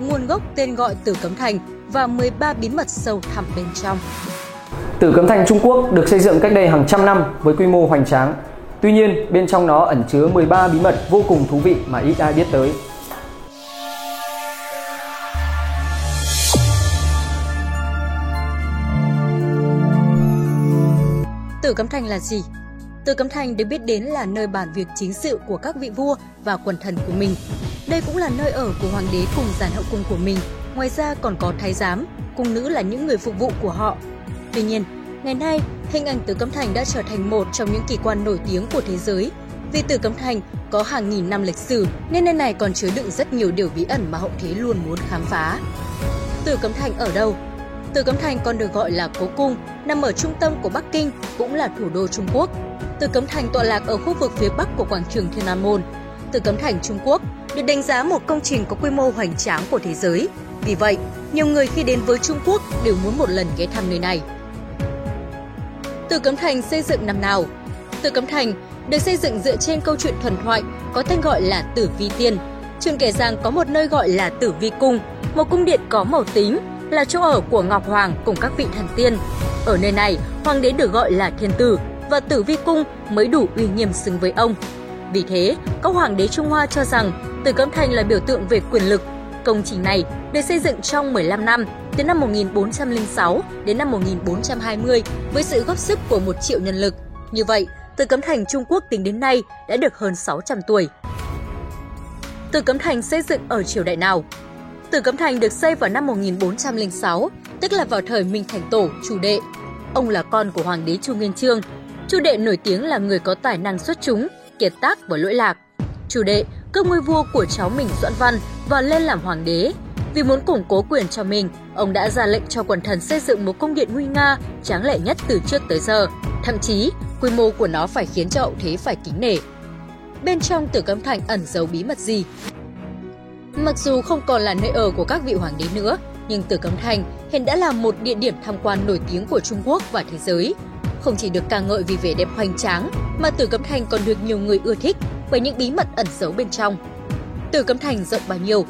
nguồn gốc tên gọi Tử Cấm Thành và 13 bí mật sâu thẳm bên trong. Tử Cấm Thành Trung Quốc được xây dựng cách đây hàng trăm năm với quy mô hoành tráng. Tuy nhiên, bên trong nó ẩn chứa 13 bí mật vô cùng thú vị mà ít ai biết tới. Tử Cấm Thành là gì? Từ Cấm Thành được biết đến là nơi bàn việc chính sự của các vị vua và quần thần của mình. Đây cũng là nơi ở của hoàng đế cùng giàn hậu cung của mình. Ngoài ra còn có thái giám, cung nữ là những người phục vụ của họ. Tuy nhiên, ngày nay, hình ảnh từ Cấm Thành đã trở thành một trong những kỳ quan nổi tiếng của thế giới. Vì từ Cấm Thành có hàng nghìn năm lịch sử nên nơi này còn chứa đựng rất nhiều điều bí ẩn mà hậu thế luôn muốn khám phá. Từ Cấm Thành ở đâu? Từ Cấm Thành còn được gọi là Cố Cung, nằm ở trung tâm của Bắc Kinh, cũng là thủ đô Trung Quốc. Từ Cấm Thành tọa lạc ở khu vực phía bắc của quảng trường Thiên An Môn. Từ Cấm Thành Trung Quốc được đánh giá một công trình có quy mô hoành tráng của thế giới. Vì vậy, nhiều người khi đến với Trung Quốc đều muốn một lần ghé thăm nơi này. Từ Cấm Thành xây dựng năm nào? Từ Cấm Thành được xây dựng dựa trên câu chuyện thuần thoại có tên gọi là Tử Vi Tiên. Chuyện kể rằng có một nơi gọi là Tử Vi Cung, một cung điện có màu tím, là chỗ ở của Ngọc Hoàng cùng các vị thần tiên. Ở nơi này, hoàng đế được gọi là thiên tử và tử vi cung mới đủ uy nghiêm xứng với ông. Vì thế, các hoàng đế Trung Hoa cho rằng Tử Cấm Thành là biểu tượng về quyền lực. Công trình này được xây dựng trong 15 năm, từ năm 1406 đến năm 1420 với sự góp sức của một triệu nhân lực. Như vậy, Tử Cấm Thành Trung Quốc tính đến nay đã được hơn 600 tuổi. Tử Cấm Thành xây dựng ở triều đại nào? Tử Cấm Thành được xây vào năm 1406, tức là vào thời Minh Thành Tổ, chủ đệ. Ông là con của Hoàng đế Chu Nguyên Chương. Chu đệ nổi tiếng là người có tài năng xuất chúng, kiệt tác và lỗi lạc. Chu đệ cướp ngôi vua của cháu mình Doãn Văn và lên làm hoàng đế. Vì muốn củng cố quyền cho mình, ông đã ra lệnh cho quần thần xây dựng một cung điện nguy nga, tráng lệ nhất từ trước tới giờ. Thậm chí, quy mô của nó phải khiến cho hậu thế phải kính nể. Bên trong Tử Cấm Thành ẩn giấu bí mật gì? Mặc dù không còn là nơi ở của các vị hoàng đế nữa, nhưng Tử Cấm Thành hiện đã là một địa điểm tham quan nổi tiếng của Trung Quốc và thế giới. Không chỉ được ca ngợi vì vẻ đẹp hoành tráng, mà Tử Cấm Thành còn được nhiều người ưa thích bởi những bí mật ẩn giấu bên trong. Tử Cấm Thành rộng bao nhiêu?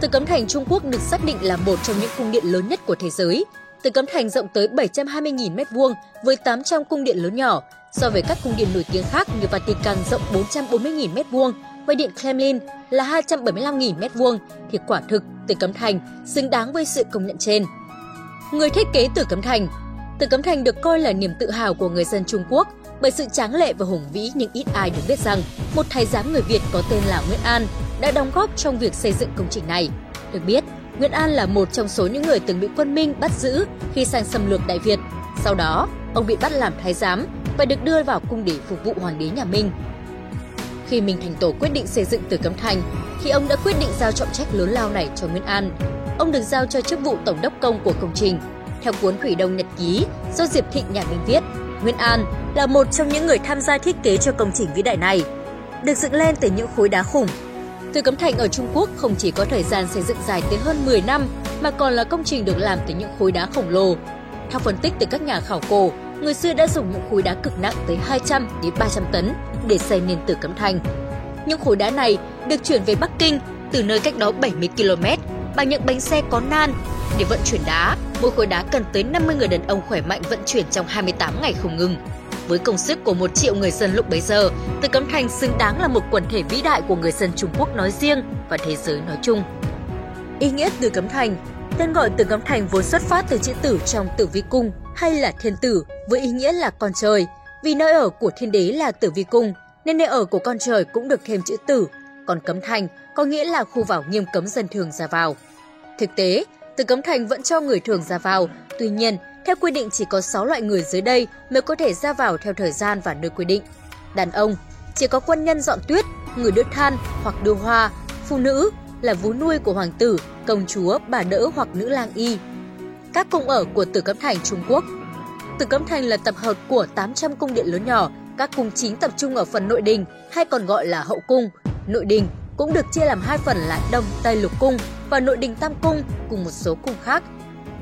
Tử Cấm Thành Trung Quốc được xác định là một trong những cung điện lớn nhất của thế giới. Tử Cấm Thành rộng tới 720.000 m2 với 800 cung điện lớn nhỏ, so với các cung điện nổi tiếng khác như Vatican rộng 440.000 m2 và điện Kremlin là 275.000 m2 thì quả thực Tử Cấm Thành xứng đáng với sự công nhận trên. Người thiết kế Tử Cấm Thành Tử Cấm Thành được coi là niềm tự hào của người dân Trung Quốc bởi sự tráng lệ và hùng vĩ nhưng ít ai được biết rằng một thái giám người Việt có tên là Nguyễn An đã đóng góp trong việc xây dựng công trình này. Được biết, Nguyễn An là một trong số những người từng bị quân Minh bắt giữ khi sang xâm lược Đại Việt. Sau đó, ông bị bắt làm thái giám và được đưa vào cung để phục vụ hoàng đế nhà Minh. Khi Minh Thành Tổ quyết định xây dựng Tử Cấm Thành, thì ông đã quyết định giao trọng trách lớn lao này cho Nguyễn An. Ông được giao cho chức vụ tổng đốc công của công trình. Theo cuốn Thủy Đông Nhật Ký do Diệp Thịnh nhà Minh viết, Nguyễn An là một trong những người tham gia thiết kế cho công trình vĩ đại này. Được dựng lên từ những khối đá khủng. Tử Cấm Thành ở Trung Quốc không chỉ có thời gian xây dựng dài tới hơn 10 năm, mà còn là công trình được làm từ những khối đá khổng lồ. Theo phân tích từ các nhà khảo cổ, người xưa đã dùng những khối đá cực nặng tới 200 đến 300 tấn để xây nền Tử Cấm Thành. Những khối đá này được chuyển về Bắc Kinh từ nơi cách đó 70 km bằng những bánh xe có nan. Để vận chuyển đá, mỗi khối đá cần tới 50 người đàn ông khỏe mạnh vận chuyển trong 28 ngày không ngừng. Với công sức của một triệu người dân lúc bấy giờ, từ Cấm Thành xứng đáng là một quần thể vĩ đại của người dân Trung Quốc nói riêng và thế giới nói chung. Ý nghĩa từ Cấm Thành Tên gọi từ Cấm Thành vốn xuất phát từ chữ tử trong Tử Vi Cung hay là Thiên Tử với ý nghĩa là con trời. Vì nơi ở của thiên đế là Tử Vi Cung nên nơi ở của con trời cũng được thêm chữ Tử. Còn Cấm Thành có nghĩa là khu vào nghiêm cấm dân thường ra vào. Thực tế, Tử Cấm Thành vẫn cho người thường ra vào, tuy nhiên, theo quy định chỉ có 6 loại người dưới đây mới có thể ra vào theo thời gian và nơi quy định. Đàn ông, chỉ có quân nhân dọn tuyết, người đưa than hoặc đưa hoa, phụ nữ là vú nuôi của hoàng tử, công chúa, bà đỡ hoặc nữ lang y. Các cung ở của Tử Cấm Thành Trung Quốc Tử Cấm Thành là tập hợp của 800 cung điện lớn nhỏ, các cung chính tập trung ở phần nội đình hay còn gọi là hậu cung. Nội đình cũng được chia làm hai phần là Đông Tây Lục Cung và Nội đình Tam Cung cùng một số cung khác.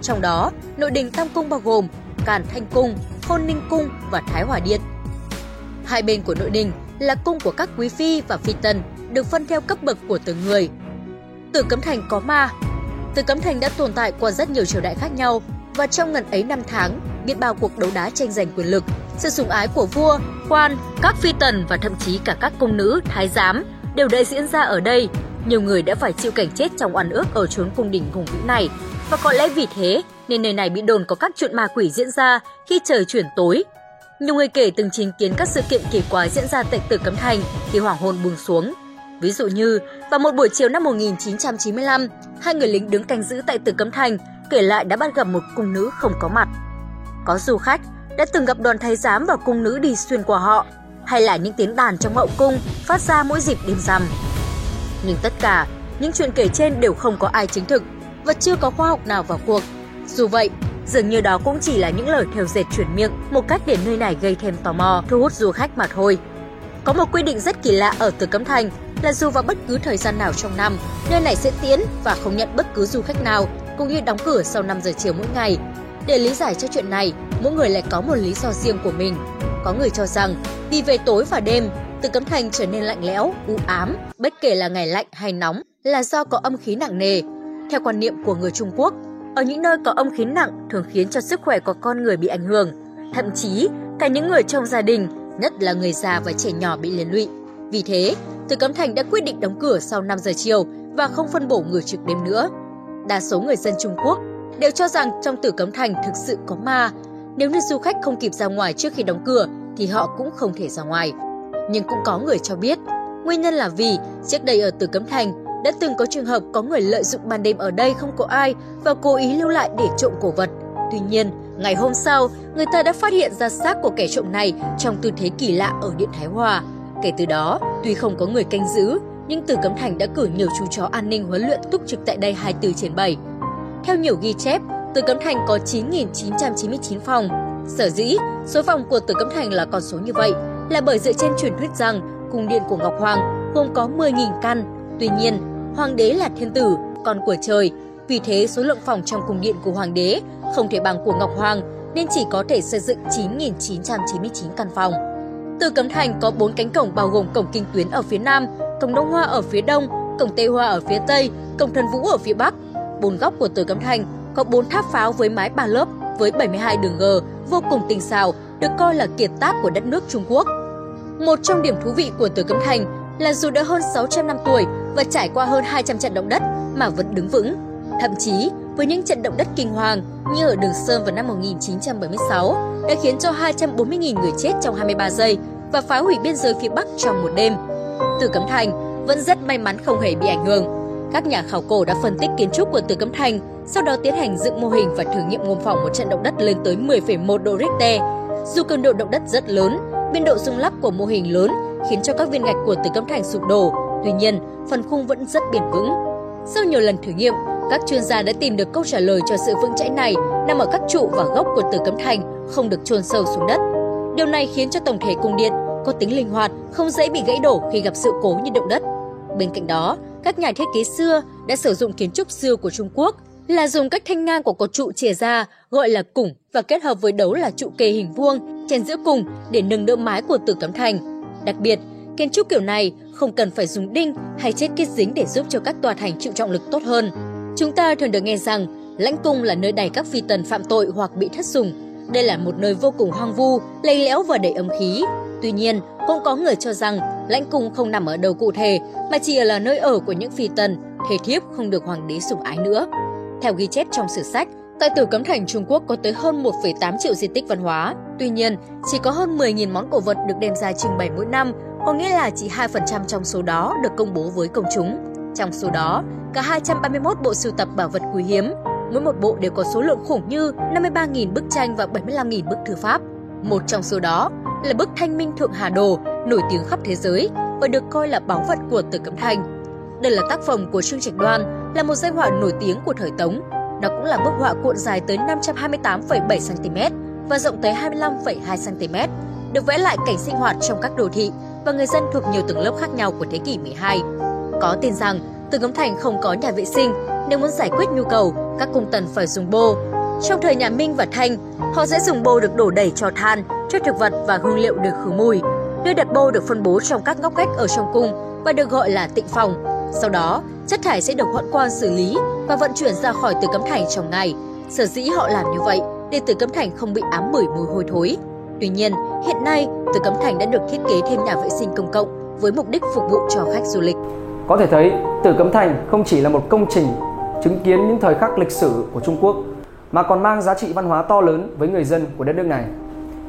Trong đó, Nội đình Tam Cung bao gồm Càn Thanh Cung, Khôn Ninh Cung và Thái Hòa Điện. Hai bên của nội đình là cung của các quý phi và phi tần, được phân theo cấp bậc của từng người. Tử Cấm Thành có ma, tử Cấm Thành đã tồn tại qua rất nhiều triều đại khác nhau và trong ngần ấy năm tháng, biết bao cuộc đấu đá tranh giành quyền lực, sự sủng ái của vua, quan, các phi tần và thậm chí cả các công nữ, thái giám đều đã diễn ra ở đây. Nhiều người đã phải chịu cảnh chết trong oan ước ở chốn cung đình hùng vĩ này và có lẽ vì thế nên nơi này bị đồn có các chuyện ma quỷ diễn ra khi trời chuyển tối. Nhiều người kể từng chứng kiến các sự kiện kỳ quái diễn ra tại Tử Cấm Thành khi hoàng hôn buông xuống. Ví dụ như, vào một buổi chiều năm 1995, hai người lính đứng canh giữ tại Tử Cấm Thành kể lại đã bắt gặp một cung nữ không có mặt. Có du khách đã từng gặp đoàn thái giám và cung nữ đi xuyên qua họ, hay là những tiếng đàn trong hậu cung phát ra mỗi dịp đêm rằm. Nhưng tất cả, những chuyện kể trên đều không có ai chứng thực và chưa có khoa học nào vào cuộc. Dù vậy, dường như đó cũng chỉ là những lời theo dệt chuyển miệng, một cách để nơi này gây thêm tò mò, thu hút du khách mà thôi. Có một quy định rất kỳ lạ ở Tử Cấm Thành là dù vào bất cứ thời gian nào trong năm, nơi này sẽ tiến và không nhận bất cứ du khách nào, cũng như đóng cửa sau 5 giờ chiều mỗi ngày. Để lý giải cho chuyện này, mỗi người lại có một lý do riêng của mình. Có người cho rằng đi về tối và đêm, Tử Cấm Thành trở nên lạnh lẽo, u ám, bất kể là ngày lạnh hay nóng, là do có âm khí nặng nề. Theo quan niệm của người Trung Quốc, ở những nơi có âm khí nặng thường khiến cho sức khỏe của con người bị ảnh hưởng. Thậm chí, cả những người trong gia đình, nhất là người già và trẻ nhỏ bị liên lụy. Vì thế, Tử Cấm Thành đã quyết định đóng cửa sau 5 giờ chiều và không phân bổ người trực đêm nữa. Đa số người dân Trung Quốc đều cho rằng trong Tử Cấm Thành thực sự có ma. Nếu như du khách không kịp ra ngoài trước khi đóng cửa thì họ cũng không thể ra ngoài. Nhưng cũng có người cho biết, nguyên nhân là vì trước đây ở Tử Cấm Thành đã từng có trường hợp có người lợi dụng ban đêm ở đây không có ai và cố ý lưu lại để trộm cổ vật. Tuy nhiên, ngày hôm sau, người ta đã phát hiện ra xác của kẻ trộm này trong tư thế kỳ lạ ở Điện Thái Hòa. Kể từ đó, tuy không có người canh giữ, nhưng Tử Cấm Thành đã cử nhiều chú chó an ninh huấn luyện túc trực tại đây 24 trên 7. Theo nhiều ghi chép, Tử Cấm Thành có 9.999 phòng. Sở dĩ, số phòng của Tử Cấm Thành là con số như vậy là bởi dựa trên truyền thuyết rằng cung điện của Ngọc Hoàng gồm có 10.000 căn. Tuy nhiên, Hoàng đế là thiên tử, con của trời. Vì thế số lượng phòng trong cung điện của Hoàng đế không thể bằng của Ngọc Hoàng nên chỉ có thể xây dựng 9.999 căn phòng. Từ Cấm Thành có 4 cánh cổng bao gồm cổng Kinh Tuyến ở phía Nam, cổng Đông Hoa ở phía Đông, cổng Tây Hoa ở phía Tây, cổng Thần Vũ ở phía Bắc. Bốn góc của Từ Cấm Thành có 4 tháp pháo với mái ba lớp với 72 đường G vô cùng tinh xảo, được coi là kiệt tác của đất nước Trung Quốc. Một trong điểm thú vị của Tử Cấm Thành là dù đã hơn 600 năm tuổi và trải qua hơn 200 trận động đất mà vẫn đứng vững. Thậm chí, với những trận động đất kinh hoàng như ở Đường Sơn vào năm 1976 đã khiến cho 240.000 người chết trong 23 giây và phá hủy biên giới phía Bắc trong một đêm. Tử Cấm Thành vẫn rất may mắn không hề bị ảnh hưởng. Các nhà khảo cổ đã phân tích kiến trúc của Từ Cấm Thành, sau đó tiến hành dựng mô hình và thử nghiệm mô phỏng một trận động đất lên tới 10,1 độ Richter. Dù cường độ động đất rất lớn, biên độ rung lắc của mô hình lớn khiến cho các viên gạch của Từ Cấm Thành sụp đổ. Tuy nhiên, phần khung vẫn rất bền vững. Sau nhiều lần thử nghiệm, các chuyên gia đã tìm được câu trả lời cho sự vững chãi này nằm ở các trụ và gốc của Từ Cấm Thành không được chôn sâu xuống đất. Điều này khiến cho tổng thể cung điện có tính linh hoạt, không dễ bị gãy đổ khi gặp sự cố như động đất. Bên cạnh đó, các nhà thiết kế xưa đã sử dụng kiến trúc xưa của Trung Quốc là dùng cách thanh ngang của cột trụ chìa ra gọi là củng và kết hợp với đấu là trụ kề hình vuông trên giữa cùng để nâng đỡ mái của Tử Cấm Thành. Đặc biệt, kiến trúc kiểu này không cần phải dùng đinh hay chết kết dính để giúp cho các tòa thành chịu trọng lực tốt hơn. Chúng ta thường được nghe rằng lãnh cung là nơi đầy các phi tần phạm tội hoặc bị thất sủng. Đây là một nơi vô cùng hoang vu, lây lẽo và đầy âm khí. Tuy nhiên, cũng có người cho rằng lãnh cung không nằm ở đâu cụ thể mà chỉ là nơi ở của những phi tần, thể thiếp không được hoàng đế sủng ái nữa. Theo ghi chép trong sử sách, Tại Tử Cấm Thành Trung Quốc có tới hơn 1,8 triệu di tích văn hóa. Tuy nhiên, chỉ có hơn 10.000 món cổ vật được đem ra trưng bày mỗi năm, có nghĩa là chỉ 2% trong số đó được công bố với công chúng. Trong số đó, cả 231 bộ sưu tập bảo vật quý hiếm, mỗi một bộ đều có số lượng khủng như 53.000 bức tranh và 75.000 bức thư pháp. Một trong số đó là bức Thanh Minh Thượng Hà Đồ, nổi tiếng khắp thế giới và được coi là báu vật của Tử Cấm Thành. Đây là tác phẩm của Trương Trạch Đoan, là một danh họa nổi tiếng của thời Tống nó cũng là bức họa cuộn dài tới 528,7 cm và rộng tới 25,2 cm, được vẽ lại cảnh sinh hoạt trong các đô thị và người dân thuộc nhiều tầng lớp khác nhau của thế kỷ 12. Có tin rằng Từ Cấm Thành không có nhà vệ sinh, nếu muốn giải quyết nhu cầu, các cung tần phải dùng bô. Trong thời nhà Minh và Thanh, họ sẽ dùng bô được đổ đầy cho than, cho thực vật và hương liệu được khử mùi. Nơi đặt bô được phân bố trong các ngóc ngách ở trong cung và được gọi là tịnh phòng. Sau đó, chất thải sẽ được hoãn quan xử lý và vận chuyển ra khỏi Tử Cấm Thành trong ngày. Sở dĩ họ làm như vậy để Tử Cấm Thành không bị ám bởi mùi hôi thối. Tuy nhiên, hiện nay Tử Cấm Thành đã được thiết kế thêm nhà vệ sinh công cộng với mục đích phục vụ cho khách du lịch. Có thể thấy, Tử Cấm Thành không chỉ là một công trình chứng kiến những thời khắc lịch sử của Trung Quốc mà còn mang giá trị văn hóa to lớn với người dân của đất nước này.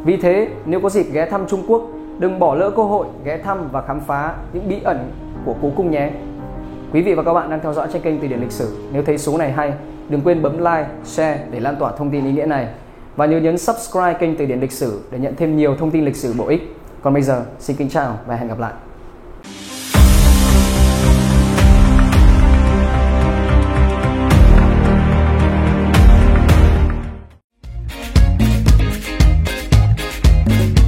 Vì thế, nếu có dịp ghé thăm Trung Quốc, đừng bỏ lỡ cơ hội ghé thăm và khám phá những bí ẩn của cố cung nhé. Quý vị và các bạn đang theo dõi trên kênh Từ điển lịch sử. Nếu thấy số này hay, đừng quên bấm like, share để lan tỏa thông tin ý nghĩa này. Và nhớ nhấn subscribe kênh Từ điển lịch sử để nhận thêm nhiều thông tin lịch sử bổ ích. Còn bây giờ, xin kính chào và hẹn gặp lại.